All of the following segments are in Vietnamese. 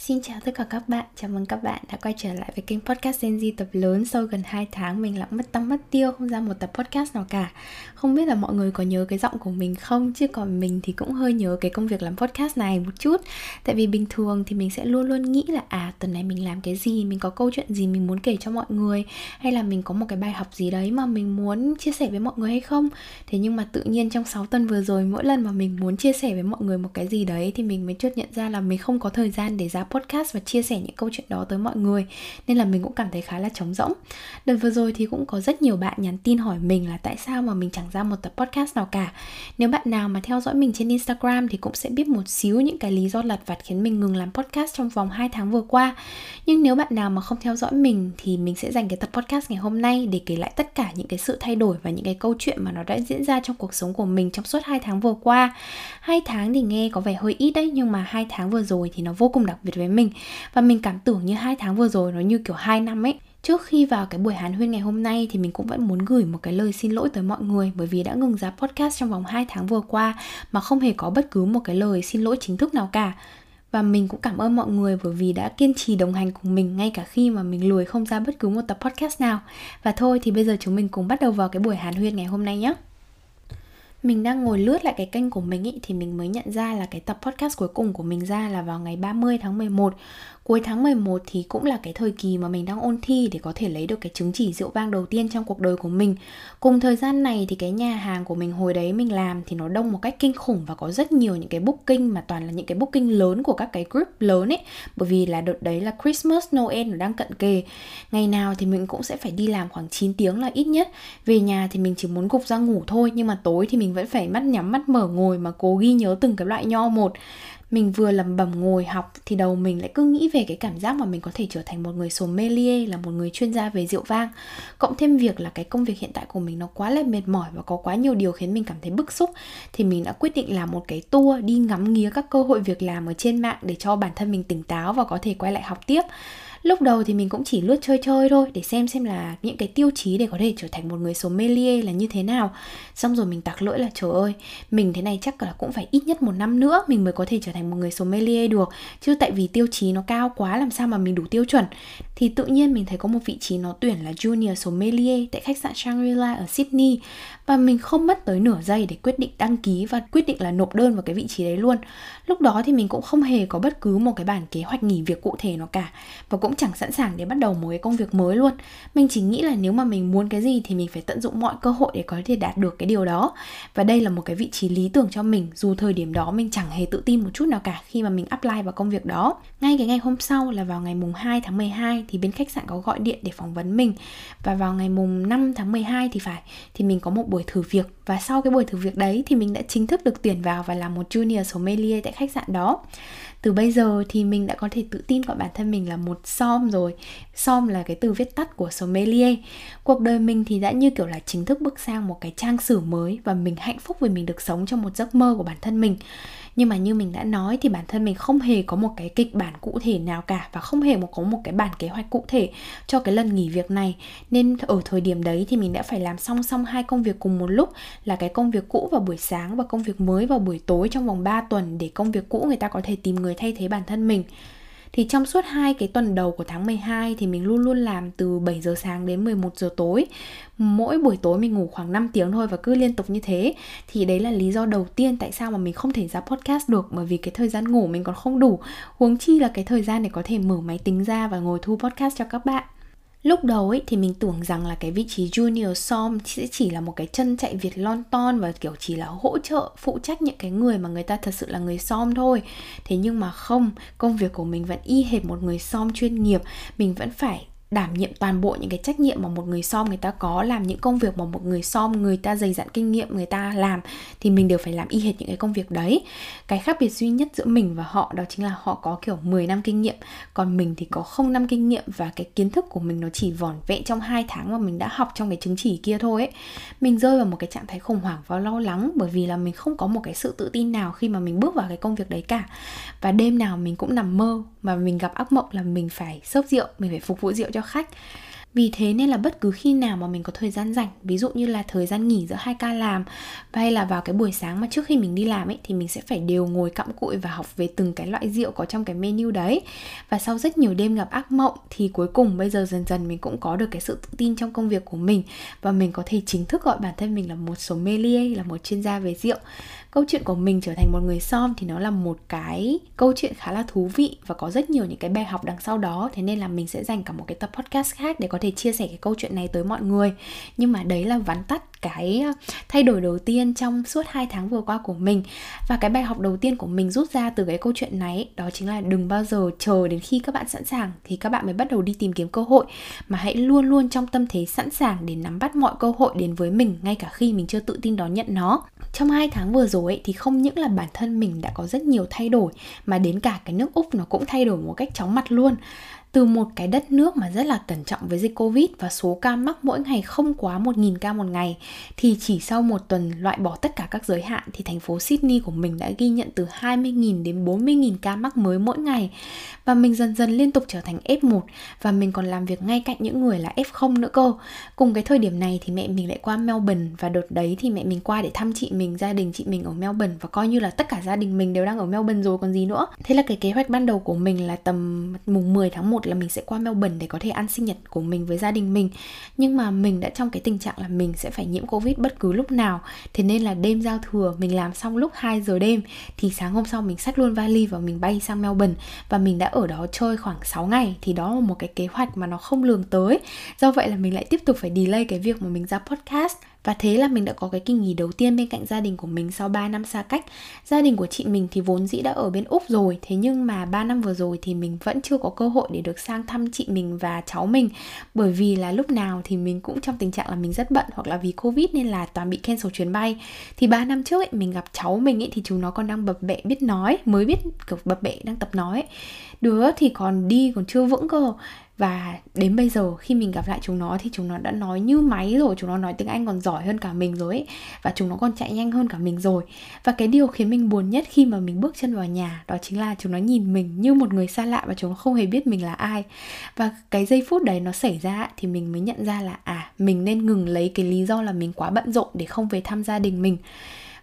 Xin chào tất cả các bạn, chào mừng các bạn đã quay trở lại với kênh podcast Gen Z tập lớn. Sau gần 2 tháng mình lại mất tâm mất tiêu không ra một tập podcast nào cả. Không biết là mọi người có nhớ cái giọng của mình không? Chứ còn mình thì cũng hơi nhớ cái công việc làm podcast này một chút. Tại vì bình thường thì mình sẽ luôn luôn nghĩ là À tuần này mình làm cái gì, mình có câu chuyện gì mình muốn kể cho mọi người Hay là mình có một cái bài học gì đấy mà mình muốn chia sẻ với mọi người hay không? Thế nhưng mà tự nhiên trong 6 tuần vừa rồi mỗi lần mà mình muốn chia sẻ với mọi người một cái gì đấy Thì mình mới chợt nhận ra là mình không có thời gian để ra podcast và chia sẻ những câu chuyện đó tới mọi người, nên là mình cũng cảm thấy khá là trống rỗng. Đợt vừa rồi thì cũng có rất nhiều bạn nhắn tin hỏi mình là tại sao mà mình chẳng ra một tập podcast nào cả. Nếu bạn nào mà theo dõi mình trên instagram thì cũng sẽ biết một xíu những cái lý do lặt vặt khiến mình ngừng làm podcast trong vòng 2 tháng vừa qua. Nhưng nếu bạn nào mà không theo dõi mình thì mình sẽ dành cái tập podcast ngày hôm nay để kể lại tất cả những cái sự thay đổi và những cái câu chuyện mà nó đã diễn ra trong cuộc sống của mình trong suốt 2 tháng vừa qua. Hai tháng thì nghe có vẻ hơi ít đấy, nhưng mà hai tháng vừa rồi thì nó vô cùng đặc biệt với mình và mình cảm tưởng như hai tháng vừa rồi nó như kiểu hai năm ấy Trước khi vào cái buổi hàn huyên ngày hôm nay thì mình cũng vẫn muốn gửi một cái lời xin lỗi tới mọi người bởi vì đã ngừng ra podcast trong vòng 2 tháng vừa qua mà không hề có bất cứ một cái lời xin lỗi chính thức nào cả. Và mình cũng cảm ơn mọi người bởi vì đã kiên trì đồng hành cùng mình ngay cả khi mà mình lùi không ra bất cứ một tập podcast nào. Và thôi thì bây giờ chúng mình cùng bắt đầu vào cái buổi hàn huyên ngày hôm nay nhé mình đang ngồi lướt lại cái kênh của mình ý, thì mình mới nhận ra là cái tập podcast cuối cùng của mình ra là vào ngày 30 tháng 11 Cuối tháng 11 thì cũng là cái thời kỳ mà mình đang ôn thi để có thể lấy được cái chứng chỉ rượu vang đầu tiên trong cuộc đời của mình. Cùng thời gian này thì cái nhà hàng của mình hồi đấy mình làm thì nó đông một cách kinh khủng và có rất nhiều những cái booking mà toàn là những cái booking lớn của các cái group lớn ấy. Bởi vì là đợt đấy là Christmas, Noel nó đang cận kề. Ngày nào thì mình cũng sẽ phải đi làm khoảng 9 tiếng là ít nhất. Về nhà thì mình chỉ muốn gục ra ngủ thôi nhưng mà tối thì mình vẫn phải mắt nhắm, mắt mở ngồi mà cố ghi nhớ từng cái loại nho một. Mình vừa lầm bầm ngồi học thì đầu mình lại cứ nghĩ về cái cảm giác mà mình có thể trở thành một người sommelier, là một người chuyên gia về rượu vang. Cộng thêm việc là cái công việc hiện tại của mình nó quá là mệt mỏi và có quá nhiều điều khiến mình cảm thấy bức xúc, thì mình đã quyết định làm một cái tour đi ngắm nghía các cơ hội việc làm ở trên mạng để cho bản thân mình tỉnh táo và có thể quay lại học tiếp lúc đầu thì mình cũng chỉ lướt chơi chơi thôi, để xem xem là những cái tiêu chí để có thể trở thành một người sommelier là như thế nào. Xong rồi mình tặc lưỡi là, trời ơi, mình thế này chắc là cũng phải ít nhất một năm nữa mình mới có thể trở thành một người sommelier được. Chứ tại vì tiêu chí nó cao quá, làm sao mà mình đủ tiêu chuẩn? Thì tự nhiên mình thấy có một vị trí nó tuyển là junior sommelier tại khách sạn Shangri-La ở Sydney. Và mình không mất tới nửa giây để quyết định đăng ký và quyết định là nộp đơn vào cái vị trí đấy luôn. Lúc đó thì mình cũng không hề có bất cứ một cái bản kế hoạch nghỉ việc cụ thể nào cả. Và cũng cũng chẳng sẵn sàng để bắt đầu một cái công việc mới luôn. Mình chỉ nghĩ là nếu mà mình muốn cái gì thì mình phải tận dụng mọi cơ hội để có thể đạt được cái điều đó. Và đây là một cái vị trí lý tưởng cho mình, dù thời điểm đó mình chẳng hề tự tin một chút nào cả khi mà mình apply vào công việc đó. Ngay cái ngày hôm sau là vào ngày mùng 2 tháng 12 thì bên khách sạn có gọi điện để phỏng vấn mình. Và vào ngày mùng 5 tháng 12 thì phải, thì mình có một buổi thử việc. Và sau cái buổi thử việc đấy thì mình đã chính thức được tuyển vào và làm một junior sommelier tại khách sạn đó từ bây giờ thì mình đã có thể tự tin gọi bản thân mình là một som rồi. Som là cái từ viết tắt của sommelier. Cuộc đời mình thì đã như kiểu là chính thức bước sang một cái trang sử mới và mình hạnh phúc vì mình được sống trong một giấc mơ của bản thân mình nhưng mà như mình đã nói thì bản thân mình không hề có một cái kịch bản cụ thể nào cả và không hề có một cái bản kế hoạch cụ thể cho cái lần nghỉ việc này. Nên ở thời điểm đấy thì mình đã phải làm song song hai công việc cùng một lúc, là cái công việc cũ vào buổi sáng và công việc mới vào buổi tối trong vòng 3 tuần để công việc cũ người ta có thể tìm người thay thế bản thân mình thì trong suốt hai cái tuần đầu của tháng 12 thì mình luôn luôn làm từ 7 giờ sáng đến 11 giờ tối. Mỗi buổi tối mình ngủ khoảng 5 tiếng thôi và cứ liên tục như thế. Thì đấy là lý do đầu tiên tại sao mà mình không thể ra podcast được, bởi vì cái thời gian ngủ mình còn không đủ. Huống chi là cái thời gian để có thể mở máy tính ra và ngồi thu podcast cho các bạn. Lúc đầu ấy thì mình tưởng rằng là cái vị trí junior som sẽ chỉ là một cái chân chạy Việt lon ton và kiểu chỉ là hỗ trợ phụ trách những cái người mà người ta thật sự là người som thôi. Thế nhưng mà không, công việc của mình vẫn y hệt một người som chuyên nghiệp, mình vẫn phải đảm nhiệm toàn bộ những cái trách nhiệm mà một người som người ta có, làm những công việc mà một người som, người ta dày dặn kinh nghiệm, người ta làm, thì mình đều phải làm y hệt những cái công việc đấy. Cái khác biệt duy nhất giữa mình và họ đó chính là họ có kiểu 10 năm kinh nghiệm, còn mình thì có không năm kinh nghiệm và cái kiến thức của mình nó chỉ vỏn vẹn trong hai tháng mà mình đã học trong cái chứng chỉ kia thôi ấy. Mình rơi vào một cái trạng thái khủng hoảng và lo lắng bởi vì là mình không có một cái sự tự tin nào khi mà mình bước vào cái công việc đấy cả. Và đêm nào mình cũng nằm mơ mà mình gặp ác mộng là mình phải xốp rượu, mình phải phục vụ rượu cho khách. Vì thế nên là bất cứ khi nào mà mình có thời gian rảnh, ví dụ như là thời gian nghỉ giữa hai ca làm, hay là vào cái buổi sáng mà trước khi mình đi làm ấy, thì mình sẽ phải đều ngồi cặm cụi và học về từng cái loại rượu có trong cái menu đấy. Và sau rất nhiều đêm gặp ác mộng, thì cuối cùng bây giờ dần dần mình cũng có được cái sự tự tin trong công việc của mình. Và mình có thể chính thức gọi bản thân mình là một sommelier, là một chuyên gia về rượu câu chuyện của mình trở thành một người som thì nó là một cái câu chuyện khá là thú vị và có rất nhiều những cái bài học đằng sau đó. Thế nên là mình sẽ dành cả một cái tập podcast khác để có thể chia sẻ cái câu chuyện này tới mọi người. Nhưng mà đấy là vắn tắt cái ờ, thay đổi đầu tiên trong suốt hai tháng vừa qua của mình. Và cái bài học đầu tiên của mình rút ra từ cái câu chuyện này đó chính là đừng bao giờ chờ đến khi các bạn sẵn sàng thì các bạn mới bắt đầu đi tìm kiếm cơ hội. Mà hãy luôn luôn trong tâm thế sẵn sàng để nắm bắt mọi cơ hội đến với mình ngay cả khi mình chưa tự tin đón nhận nó. Trong hai tháng vừa rồi ấy, thì không những là bản thân mình đã có rất nhiều thay đổi mà đến cả cái nước úc nó cũng thay đổi một cách chóng mặt luôn từ một cái đất nước mà rất là cẩn trọng với dịch Covid và số ca mắc mỗi ngày không quá 1.000 ca một ngày thì chỉ sau một tuần loại bỏ tất cả các giới hạn thì thành phố Sydney của mình đã ghi nhận từ 20.000 đến 40.000 ca mắc mới mỗi ngày và mình dần dần liên tục trở thành F1 và mình còn làm việc ngay cạnh những người là F0 nữa cơ. Cùng cái thời điểm này thì mẹ mình lại qua Melbourne và đợt đấy thì mẹ mình qua để thăm chị mình, gia đình chị mình ở Melbourne và coi như là tất cả gia đình mình đều đang ở Melbourne rồi còn gì nữa. Thế là cái kế hoạch ban đầu của mình là tầm mùng 10 tháng 1 là mình sẽ qua Melbourne để có thể ăn sinh nhật của mình với gia đình mình. Nhưng mà mình đã trong cái tình trạng là mình sẽ phải nhiễm Covid bất cứ lúc nào. Thế nên là đêm giao thừa mình làm xong lúc 2 giờ đêm thì sáng hôm sau mình xách luôn vali và mình bay sang Melbourne và mình đã ở đó chơi khoảng 6 ngày thì đó là một cái kế hoạch mà nó không lường tới do vậy là mình lại tiếp tục phải delay cái việc mà mình ra podcast và thế là mình đã có cái kỳ nghỉ đầu tiên bên cạnh gia đình của mình sau 3 năm xa cách. Gia đình của chị mình thì vốn dĩ đã ở bên Úc rồi Thế nhưng mà 3 năm vừa rồi thì mình vẫn chưa có cơ hội để được sang thăm chị mình và cháu mình. Bởi vì là lúc nào thì mình cũng trong tình trạng là mình rất bận Hoặc là vì Covid nên là toàn bị cancel chuyến bay. Thì 3 năm trước ấy, mình gặp cháu mình ấy thì chúng nó còn đang bập bẹ biết nói Mới biết kiểu bập bẹ đang tập nói ấy. Đứa thì còn đi còn chưa vững cơ và đến bây giờ khi mình gặp lại chúng nó thì chúng nó đã nói như máy rồi, chúng nó nói tiếng anh còn giỏi hơn cả mình rồi ấy. Và chúng nó còn chạy nhanh hơn cả mình rồi. Và cái điều khiến mình buồn nhất khi mà mình bước chân vào nhà đó chính là chúng nó nhìn mình như một người xa lạ và chúng nó không hề biết mình là ai. Và cái giây phút đấy nó xảy ra thì mình mới nhận ra là à mình nên ngừng lấy cái lý do là mình quá bận rộn để không về thăm gia đình mình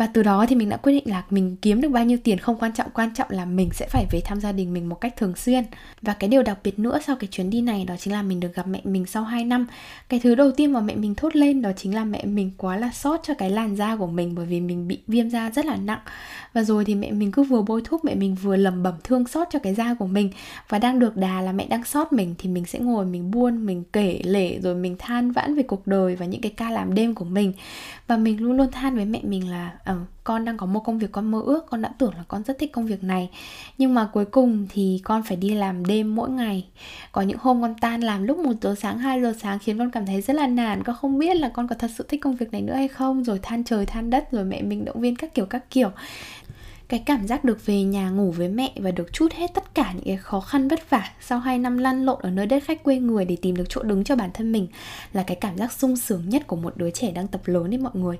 và từ đó thì mình đã quyết định là mình kiếm được bao nhiêu tiền không quan trọng quan trọng là mình sẽ phải về thăm gia đình mình một cách thường xuyên. Và cái điều đặc biệt nữa sau cái chuyến đi này đó chính là mình được gặp mẹ mình sau 2 năm. Cái thứ đầu tiên mà mẹ mình thốt lên đó chính là mẹ mình quá là sót cho cái làn da của mình bởi vì mình bị viêm da rất là nặng. Và rồi thì mẹ mình cứ vừa bôi thuốc, mẹ mình vừa lẩm bẩm thương xót cho cái da của mình. Và đang được đà là mẹ đang sót mình thì mình sẽ ngồi, mình buôn, mình kể lể rồi mình than vãn về cuộc đời và những cái ca làm đêm của mình. Và mình luôn luôn than với mẹ mình là Ờ, con đang có một công việc con mơ ước, con đã tưởng là con rất thích công việc này. Nhưng mà cuối cùng thì con phải đi làm đêm mỗi ngày. Có những hôm con tan làm lúc 1 giờ sáng 2 giờ sáng khiến con cảm thấy rất là nản. Con không biết là con có thật sự thích công việc này nữa hay không. Rồi than trời, than đất, rồi mẹ mình động viên các kiểu các kiểu. Cái cảm giác được về nhà ngủ với mẹ và được chút hết tất cả những cái khó khăn vất vả sau 2 năm lăn lộn ở nơi đất khách quê người để tìm được chỗ đứng cho bản thân mình là cái cảm giác sung sướng nhất của một đứa trẻ đang tập lớn đấy mọi người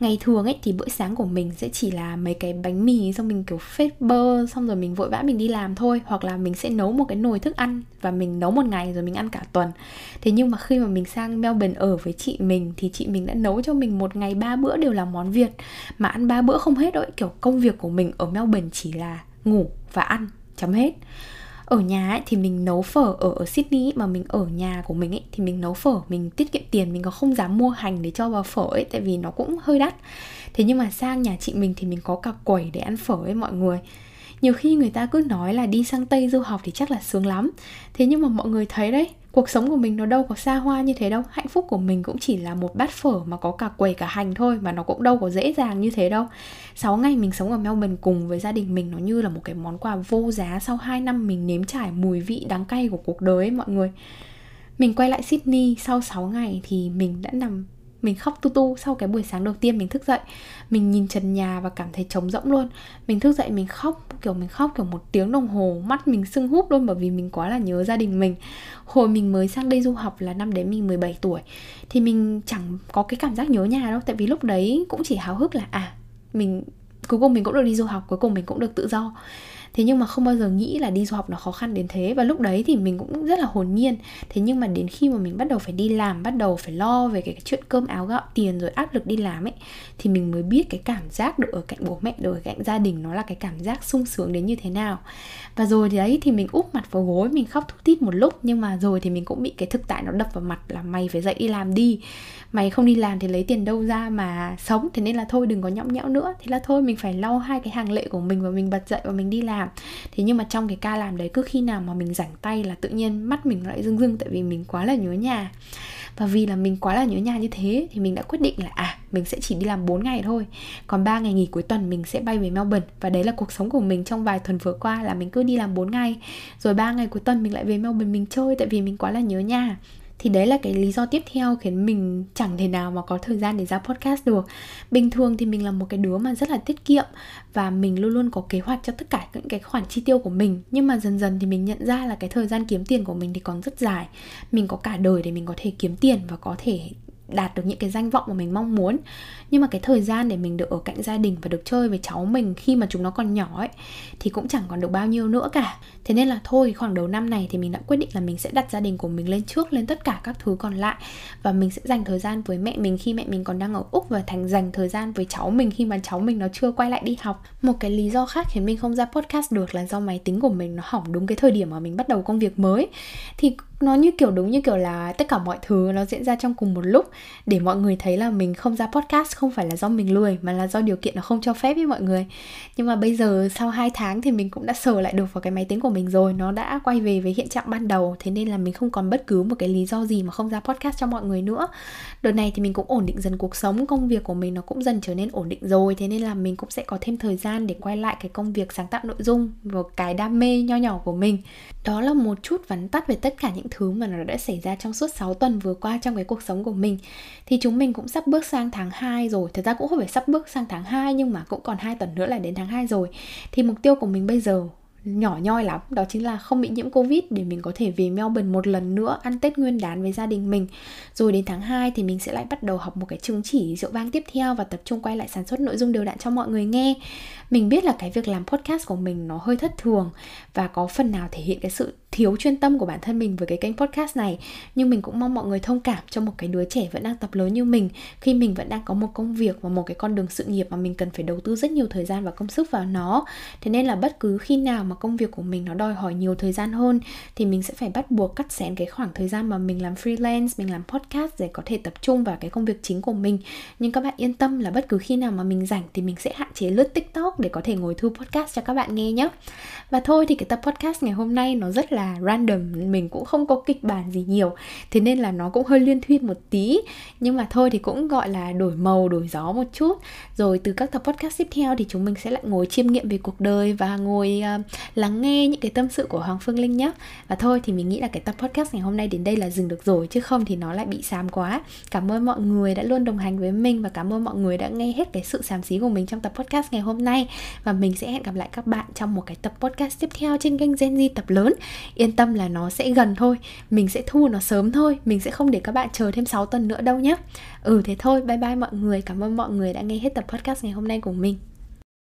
ngày thường ấy thì bữa sáng của mình sẽ chỉ là mấy cái bánh mì, xong mình, kiểu, phết bơ, xong rồi mình vội vã mình đi làm thôi. Hoặc là mình sẽ nấu một cái nồi thức ăn và mình nấu một ngày rồi mình ăn cả tuần. Thế nhưng mà khi mà mình sang Melbourne ở với chị mình thì chị mình đã nấu cho mình một ngày ba bữa đều là món Việt. Mà ăn ba bữa không hết đâu ấy. kiểu, công việc của mình ở Melbourne chỉ là ngủ và ăn, chấm hết ở nhà ấy, thì mình nấu phở ở ở Sydney ấy, mà mình ở nhà của mình ấy thì mình nấu phở mình tiết kiệm tiền mình có không dám mua hành để cho vào phở ấy tại vì nó cũng hơi đắt. Thế nhưng mà sang nhà chị mình thì mình có cả quẩy để ăn phở ấy mọi người. Nhiều khi người ta cứ nói là đi sang tây du học thì chắc là sướng lắm. Thế nhưng mà mọi người thấy đấy cuộc sống của mình nó đâu có xa hoa như thế đâu. Hạnh phúc của mình cũng chỉ là một bát phở mà có cả quầy cả hành thôi, mà nó cũng đâu có dễ dàng như thế đâu. 6 ngày mình sống ở Melbourne cùng với gia đình mình nó như là một cái món quà vô giá sau 2 năm mình nếm trải mùi vị đắng cay của cuộc đời ấy mọi người. Mình quay lại Sydney sau 6 ngày thì mình đã nằm mình khóc tu tu sau cái buổi sáng đầu tiên mình thức dậy. Mình nhìn trần nhà và cảm thấy trống rỗng luôn. Mình thức dậy mình khóc, kiểu mình khóc kiểu một tiếng đồng hồ, mắt mình sưng húp luôn bởi vì mình quá là nhớ gia đình mình. Hồi mình mới sang đây du học là năm đấy mình 17 tuổi thì mình chẳng có cái cảm giác nhớ nhà đâu. Tại vì lúc đấy cũng chỉ háo hức là à mình, cuối cùng mình cũng được đi du học, cuối cùng mình cũng được tự do thế nhưng mà không bao giờ nghĩ là đi du học nó khó khăn đến thế. Và lúc đấy thì mình cũng rất là hồn nhiên. Thế nhưng mà đến khi mà mình bắt đầu phải đi làm, bắt đầu phải lo về cái chuyện cơm áo gạo tiền rồi áp lực đi làm ấy, thì mình mới biết cái cảm giác được ở cạnh bố mẹ, được ở cạnh gia đình nó là cái cảm giác sung sướng đến như thế nào. Và rồi thì đấy, thì mình úp mặt vào gối, mình khóc thút thít một lúc. Nhưng mà rồi thì mình cũng bị cái thực tại nó đập vào mặt là mày phải dậy đi làm đi. Mày không đi làm thì lấy tiền đâu ra mà sống. Thế nên là thôi đừng có nhõng nhẽo nữa. Thế là thôi mình phải lau hai cái hàng lệ của mình và mình bật dậy và mình đi làm thế nhưng mà trong cái ca làm đấy, cứ khi nào mà mình rảnh tay là tự nhiên mắt mình lại rưng rưng tại vì mình quá là nhớ nhà. Và vì là mình quá là nhớ nhà như thế thì mình đã quyết định là à mình sẽ chỉ đi làm 4 ngày thôi. Còn 3 ngày nghỉ cuối tuần mình sẽ bay về Melbourne. Và đấy là cuộc sống của mình trong vài tuần vừa qua là mình cứ đi làm 4 ngày. Rồi 3 ngày cuối tuần mình lại về Melbourne mình chơi tại vì mình quá là nhớ nhà thì đấy là cái lý do tiếp theo khiến mình chẳng thể nào mà có thời gian để ra podcast được. Bình thường thì mình là một cái đứa mà rất là tiết kiệm và mình luôn luôn có kế hoạch cho tất cả những cái khoản chi tiêu của mình. Nhưng mà dần dần thì mình nhận ra là cái thời gian kiếm tiền của mình thì còn rất dài. Mình có cả đời để mình có thể kiếm tiền và có thể đạt được những cái danh vọng mà mình mong muốn. Nhưng mà cái thời gian để mình được ở cạnh gia đình và được chơi với cháu mình khi mà chúng nó còn nhỏ ấy, thì cũng chẳng còn được bao nhiêu nữa cả. Thế nên là thôi, khoảng đầu năm này thì mình đã quyết định là mình sẽ đặt gia đình của mình lên trước, lên tất cả các thứ còn lại. Và mình sẽ dành thời gian với mẹ mình khi mẹ mình còn đang ở úc và thành dành thời gian với cháu mình khi mà cháu mình nó chưa quay lại đi học. Một cái lý do khác khiến mình không ra podcast được là do máy tính của mình nó hỏng đúng cái thời điểm mà mình bắt đầu công việc mới. Thì nó như kiểu đúng như kiểu là tất cả mọi thứ nó diễn ra trong cùng một lúc. Để mọi người thấy là mình không ra podcast không phải là do mình lười, mà là do điều kiện nó không cho phép với mọi người. Nhưng mà bây giờ sau 2 tháng thì mình cũng đã sờ lại được vào cái máy tính của mình rồi, nó đã quay về với hiện trạng ban đầu. Thế nên là mình không còn bất cứ một cái lý do gì mà không ra podcast cho mọi người nữa. Đợt này thì mình cũng ổn định dần cuộc sống, công việc của mình nó cũng dần trở nên ổn định rồi. Thế nên là mình cũng sẽ có thêm thời gian để quay lại cái công việc sáng tạo nội dung và cái đam mê nho nhỏ của mình. Đó là một chút vắn tắt về tất cả những thứ mà nó đã xảy ra trong suốt 6 tuần vừa qua trong cái cuộc sống của mình. Thì chúng mình cũng sắp bước sang tháng 2 rồi. Thật ra cũng không phải sắp bước sang tháng 2 nhưng mà cũng còn hai tuần nữa là đến tháng 2 rồi. Thì mục tiêu của mình bây giờ nhỏ nhoi lắm, đó chính là không bị nhiễm covid để mình có thể về Melbourne một lần nữa, ăn Tết Nguyên đán với gia đình mình. Rồi đến tháng 2 thì mình sẽ lại bắt đầu học một cái chứng chỉ rượu vang tiếp theo và tập trung quay lại sản xuất nội dung đều đặn cho mọi người nghe. Mình biết là cái việc làm podcast của mình nó hơi thất thường và có phần nào thể hiện cái sự thiếu chuyên tâm của bản thân mình với cái kênh podcast này. Nhưng mình cũng mong mọi người thông cảm cho một cái đứa trẻ vẫn đang tập lớn như mình. Khi mình vẫn đang có một công việc và một cái con đường sự nghiệp mà mình cần phải đầu tư rất nhiều thời gian và công sức vào nó. Thế nên là bất cứ khi nào mà công việc của mình nó đòi hỏi nhiều thời gian hơn, thì mình sẽ phải bắt buộc cắt xén cái khoảng thời gian mà mình làm freelance, mình làm podcast để có thể tập trung vào cái công việc chính của mình. Nhưng các bạn yên tâm là bất cứ khi nào mà mình rảnh thì mình sẽ hạn chế lướt tiktok để có thể ngồi thu podcast cho các bạn nghe nhé. Và thôi thì cái tập podcast ngày hôm nay nó rất là random mình cũng không có kịch bản gì nhiều. Thế nên là nó cũng hơi liên thuyên một tí. Nhưng mà thôi thì cũng gọi là đổi màu đổi gió một chút. Rồi từ các tập podcast tiếp theo thì chúng mình sẽ lại ngồi chiêm nghiệm về cuộc đời và ngồi uh, lắng nghe những cái tâm sự của Hoàng Phương Linh nhé và thôi thì mình nghĩ là cái tập podcast ngày hôm nay đến đây là dừng được rồi chứ không thì nó lại bị xám quá. Cảm ơn mọi người đã luôn đồng hành với mình và cảm ơn mọi người đã nghe hết cái sự xàm xí của mình trong tập podcast ngày hôm nay. Và mình sẽ hẹn gặp lại các bạn trong một cái tập podcast tiếp theo trên kênh Gen Z tập lớn yên tâm là nó sẽ gần thôi, mình sẽ thu nó sớm thôi, mình sẽ không để các bạn chờ thêm 6 tuần nữa đâu nhé ừ thế thôi, bye bye mọi người, cảm ơn mọi người đã nghe hết tập podcast ngày hôm nay của mình.